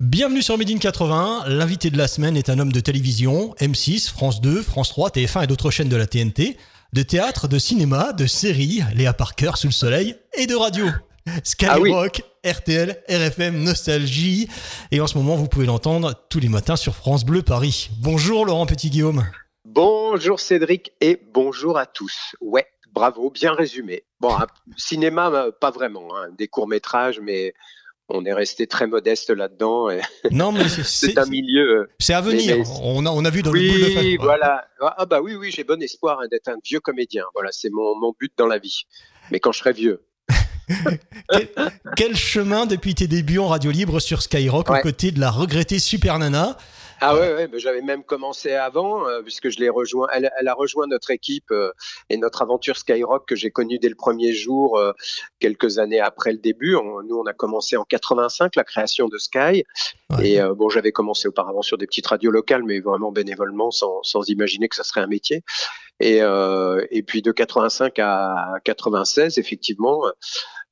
Bienvenue sur Made in 80. L'invité de la semaine est un homme de télévision, M6, France 2, France 3, TF1 et d'autres chaînes de la TNT, de théâtre, de cinéma, de séries, Léa Parker sous le soleil et de radio. Skyrock, RTL, RFM, Nostalgie. Et en ce moment, vous pouvez l'entendre tous les matins sur France Bleu Paris. Bonjour Laurent Petit-Guillaume. Bonjour Cédric et bonjour à tous. Ouais, bravo, bien résumé. Bon, cinéma, euh, pas vraiment, hein, des courts-métrages, mais on est resté très modeste là-dedans. Non, mais c'est un milieu. Euh, c'est à venir. On a, on a vu dans oui, le boule de Oui, voilà. Ah bah oui, oui, j'ai bon espoir hein, d'être un vieux comédien. Voilà, c'est mon, mon but dans la vie. Mais quand je serai vieux. quel, chemin depuis tes débuts en radio libre sur Skyrock aux côtés de la regrettée Super Nana ah ouais, ouais j'avais même commencé avant, euh, puisque je l'ai rejoint. Elle, elle, a rejoint notre équipe euh, et notre aventure Skyrock que j'ai connue dès le premier jour, euh, quelques années après le début. nous, on a commencé en 85 la création de Sky. Et bon, j'avais commencé auparavant sur des petites radios locales, mais vraiment bénévolement, sans, sans imaginer que ça serait un métier. Et, et puis de 85 à 96, effectivement,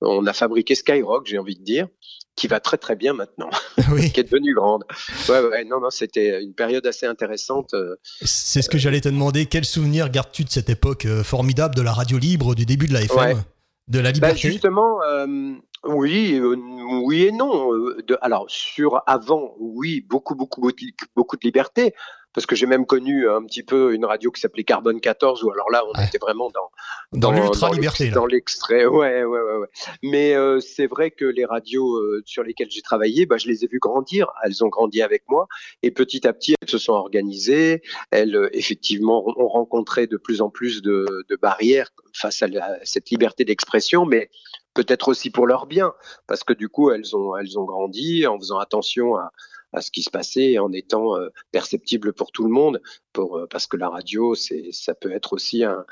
on a fabriqué Skyrock, j'ai envie de dire qui va très très bien maintenant, qui est devenue grande. Ouais, ouais, non, non, c'était une période assez intéressante. Euh, C'est ce que j'allais te demander. Quel souvenir gardes-tu de cette époque euh, formidable de la radio libre, du début de la FM, de la bah, liberté? Justement, euh, oui, oui et non. De, alors sur avant, oui, beaucoup, beaucoup, beaucoup de liberté parce que j'ai même connu un petit peu une radio qui s'appelait Carbone 14 où alors là on était vraiment dans dans, l'ultra liberté dans l'extrait. Ouais ouais ouais, ouais. mais euh, c'est vrai que les radios euh, sur lesquelles j'ai travaillé bah, je les ai vues grandir. Elles ont grandi avec moi. Et petit à petit elles se sont organisées. Elles euh, effectivement ont rencontré de plus en plus de, de barrières face à, cette liberté d'expression mais peut-être aussi pour leur bien. Parce que du coup elles ont elles ont grandi en faisant attention à à ce qui se passait en étant euh, perceptible pour tout le monde, pour, euh, parce que la radio, c'est, ça peut être aussi un,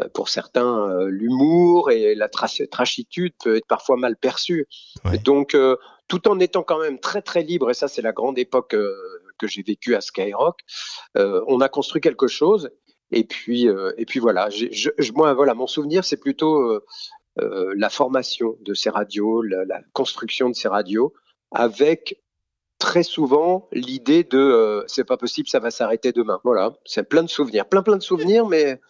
euh, pour certains l'humour et la trachitude peut être parfois mal perçue. Donc, tout en étant quand même très très libre, et ça c'est la grande époque que j'ai vécue à Skyrock, on a construit quelque chose. Et puis, et puis voilà. Je, moi, voilà, mon souvenir, c'est plutôt la formation de ces radios, la, la construction de ces radios, avec très souvent l'idée de euh, c'est pas possible, ça va s'arrêter demain. Voilà, c'est plein de souvenirs, plein plein de souvenirs, mais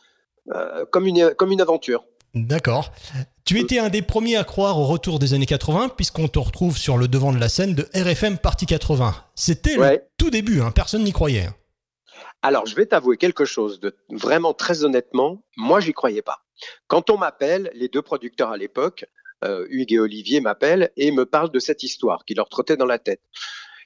euh, comme, une, comme une aventure. D'accord. Tu étais un des premiers à croire au retour des années 80, puisqu'on te retrouve sur le devant de la scène de RFM Partie 80. C'était le tout début, hein, personne n'y croyait. Alors, je vais t'avouer quelque chose de vraiment très honnêtement, moi, j'y croyais pas. Quand on m'appelle, les deux producteurs à l'époque, euh, Hugues et Olivier m'appellent et me parlent de cette histoire qui leur trottait dans la tête.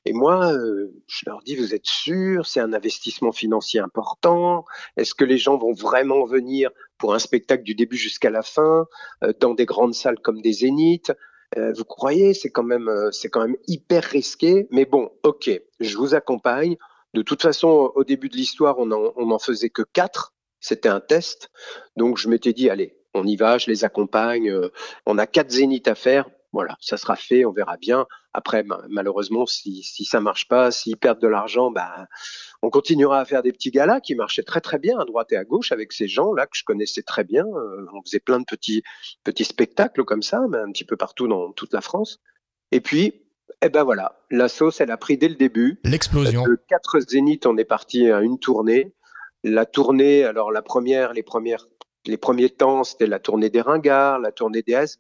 Et moi, euh, je leur dis, vous êtes sûr C'est un investissement financier important Est-ce que les gens vont vraiment venir pour un spectacle du début jusqu'à la fin, euh, dans des grandes salles comme des Zéniths? Euh, Vous croyez? C'est quand même, c'est quand même hyper risqué. Mais bon, ok, je vous accompagne. De toute façon, au début de l'histoire, on en, on en faisait que quatre. C'était un test. Donc, je m'étais dit, allez, on y va, je les accompagne. On a quatre zéniths à faire. Voilà, ça sera fait, on verra bien. Après, malheureusement, si, si ça marche pas, s'ils perdent de l'argent, bah, on continuera à faire des petits galas qui marchaient très très bien à droite et à gauche avec ces gens-là que je connaissais très bien. Euh, on faisait plein de petits petits spectacles comme ça, mais un petit peu partout dans toute la France. Et puis, eh ben voilà, la sauce, elle a pris dès le début. L'explosion. De quatre zéniths, on est parti à une tournée. La tournée, alors la première, les premières les premiers temps, c'était la tournée des ringards, la tournée des has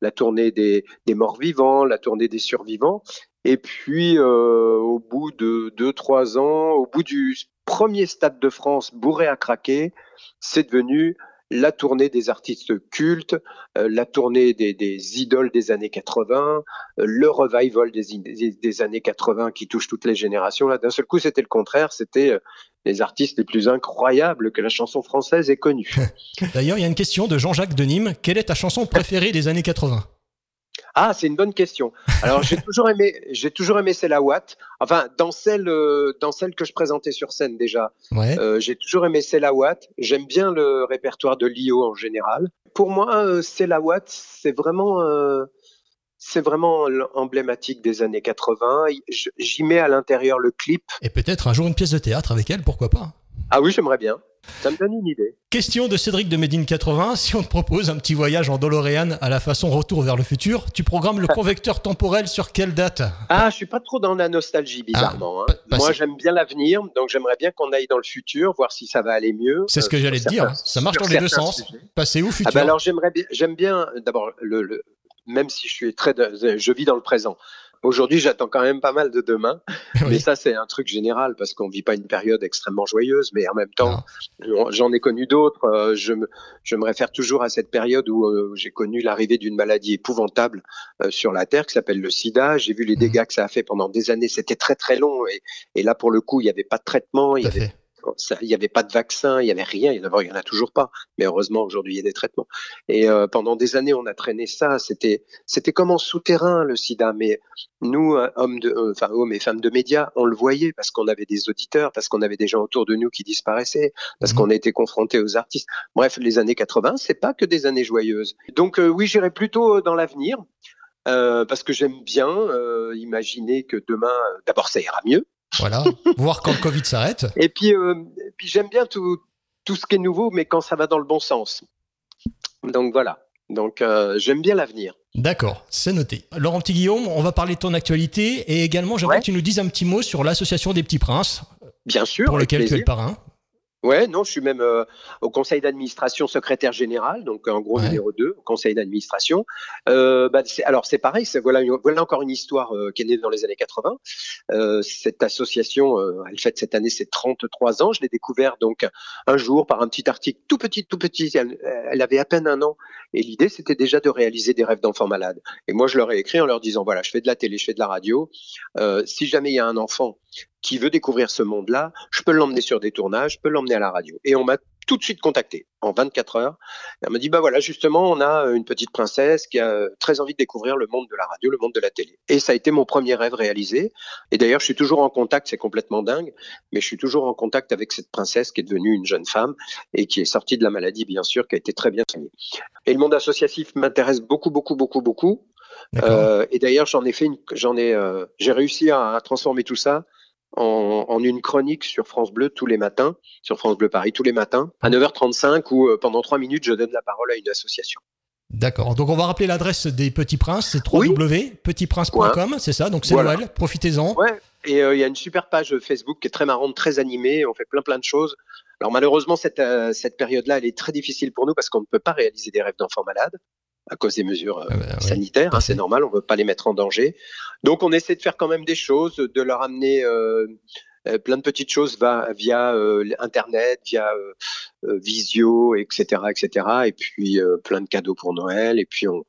la tournée des, morts-vivants, la tournée des survivants. Et puis, euh, au bout de deux, trois ans, au bout du premier Stade de France bourré à craquer, c'est devenu la tournée des artistes cultes, euh, la tournée des, idoles des années 80, euh, le revival des, des, années 80 qui touche toutes les générations. Là, d'un seul coup, c'était le contraire. C'était les artistes les plus incroyables que la chanson française ait connus. D'ailleurs, il y a une question de Jean-Jacques Denim. Quelle est ta chanson préférée des années 80 ah, c'est une bonne question. Alors, j'ai toujours aimé, j'ai toujours aimé Watt. Enfin, dans celle, euh, dans celle que je présentais sur scène déjà. Euh, j'ai toujours aimé Watt. J'aime bien le répertoire de Lio en général. Pour moi, euh, Watt, c'est vraiment, c'est vraiment emblématique des années 80. J'y mets à l'intérieur le clip. Et peut-être un jour une pièce de théâtre avec elle, pourquoi pas Ah oui, j'aimerais bien. Ça me donne une idée. Question de Cédric de Médine 80. Si on te propose un petit voyage en DeLorean à la façon Retour vers le futur, tu programmes le convecteur temporel sur quelle date? Ah, je suis pas trop dans la nostalgie, bizarrement. Ah, hein. Moi, j'aime bien l'avenir, donc j'aimerais bien qu'on aille dans le futur, voir si ça va aller mieux. C'est ce que euh, j'allais te dire. Ça marche dans les deux sens. Passé ou Ah futur? bah alors j'aimerais bien, j'aime bien d'abord le, le- même si je suis très, de- je vis dans le présent. Aujourd'hui, j'attends quand même pas mal de demain, mais Oui. ça c'est un truc général parce qu'on vit pas une période extrêmement joyeuse, mais en même temps, j'en ai connu d'autres. Euh, Je me, je me réfère toujours à cette période où euh, j'ai connu l'arrivée d'une maladie épouvantable euh, sur la Terre qui s'appelle le SIDA. J'ai vu les Mhm. dégâts que ça a fait pendant des années. C'était très très long et, et là pour le coup, il n'y avait pas de traitement, il y avait il n'y avait pas de vaccin, il n'y avait rien. D'abord, il n'y en a toujours pas. Mais heureusement, aujourd'hui, il y a des traitements. Et euh, pendant des années, on a traîné ça. C'était, c'était comme en souterrain, le sida. Mais nous, euh, hommes, de, euh, enfin, hommes et femmes de médias, on le voyait parce qu'on avait des auditeurs, parce qu'on avait des gens autour de nous qui disparaissaient, parce Mhm. qu'on était confrontés aux artistes. Bref, les années 80, c'est pas que des années joyeuses. Donc, euh, oui, j'irai plutôt dans l'avenir. parce que j'aime bien imaginer que demain, d'abord, ça ira mieux. Voilà. Voir quand le Covid s'arrête. Et puis, euh, et puis j'aime bien tout, tout ce qui est nouveau, mais quand ça va dans le bon sens. Donc voilà. Donc euh, j'aime bien l'avenir. D'accord, c'est noté. Laurent Petit Guillaume, on va parler de ton actualité et également j'aimerais Ouais. que tu nous dises un petit mot sur l'association des petits princes Bien sûr. pour lequel tu es le parrain. Ouais, non, je suis même euh, au conseil d'administration secrétaire général, donc en gros Ouais. numéro 2, au conseil d'administration. Euh, bah, alors c'est pareil, voilà, une- voilà encore une histoire euh, qui est née dans les années 80. Euh, cette association, euh, elle fête cette année ses 33 ans. Je l'ai découvert donc un jour par un petit article tout petit, tout petit. Elle, elle avait à peine un an et l'idée c'était déjà de réaliser des rêves d'enfants malades. Et moi je leur ai écrit en leur disant voilà, je fais de la télé, je fais de la radio. Euh, si jamais il y a un enfant qui veut découvrir ce monde-là, je peux l'emmener sur des tournages, je peux l'emmener à la radio. Et on m'a tout de suite contacté en 24 heures. Elle m'a dit bah voilà justement on a une petite princesse qui a très envie de découvrir le monde de la radio, le monde de la télé. Et ça a été mon premier rêve réalisé. Et d'ailleurs je suis toujours en contact, c'est complètement dingue, mais je suis toujours en contact avec cette princesse qui est devenue une jeune femme et qui est sortie de la maladie bien sûr, qui a été très bien soignée. Et le monde associatif m'intéresse beaucoup beaucoup beaucoup beaucoup. Euh, et d'ailleurs, j'en ai fait j'en ai, euh, j'ai réussi à, à transformer tout ça en, en une chronique sur France Bleu tous les matins, sur France Bleu Paris tous les matins, à 9h35 où euh, pendant trois minutes je donne la parole à une association. D'accord. Donc on va rappeler l'adresse des petits princes, c'est Oui. www.petitprince.com, c'est ça Donc c'est Voilà. Noël, profitez-en. Ouais. Et euh, il y a une super page Facebook qui est très marrante, très animée. On fait plein plein de choses. Alors malheureusement cette euh, cette période-là, elle est très difficile pour nous parce qu'on ne peut pas réaliser des rêves d'enfants malades à cause des mesures euh, Ah bah, ouais. sanitaires. hein, c'est normal, on veut pas les mettre en danger. Donc on essaie de faire quand même des choses, de leur amener euh, euh, plein de petites choses va- via internet, via visio, etc., etc. Et puis plein de cadeaux pour Noël. Et puis on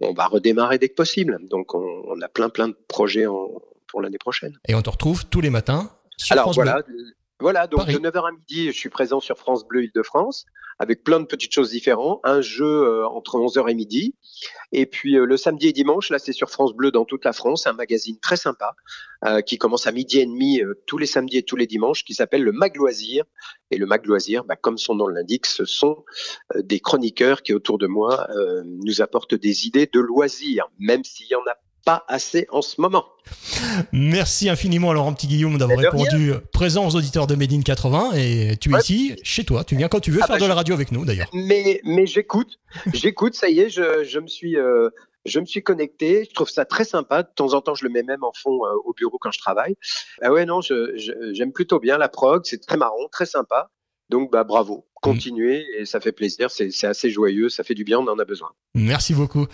on va redémarrer dès que possible. Donc on, on a plein plein de projets en, pour l'année prochaine. Et on te retrouve tous les matins sur Alors France voilà, Bleu. Voilà. Donc Paris. de 9h à midi, je suis présent sur France Bleu Île-de-France avec plein de petites choses différentes. Un jeu euh, entre 11h et midi. Et puis euh, le samedi et dimanche, là, c'est sur France Bleu dans toute la France, un magazine très sympa euh, qui commence à midi et demi tous les samedis et tous les dimanches, qui s'appelle le Mag Loisir. Et le Mag Loisir, bah, comme son nom l'indique, ce sont des chroniqueurs qui autour de moi nous apportent des idées de loisirs, même s'il y en a pas assez en ce moment. Merci infiniment à Laurent Petit Guillaume d'avoir répondu présent aux auditeurs de Médine 80 et tu es Ouais. ici chez toi. Tu viens quand tu veux Ah faire bah, de la radio avec nous d'ailleurs. mais mais j'écoute, j'écoute, ça y est, je, je me suis euh, je me suis connecté, je trouve ça très sympa. De temps en temps, je le mets même en fond euh, au bureau quand je travaille. Ah ouais, non, je- je- j'aime plutôt bien la prog, c'est très marrant, très sympa. Donc bah bravo, continuez et ça fait plaisir, c'est assez joyeux, ça fait du bien, on en a besoin. Merci beaucoup.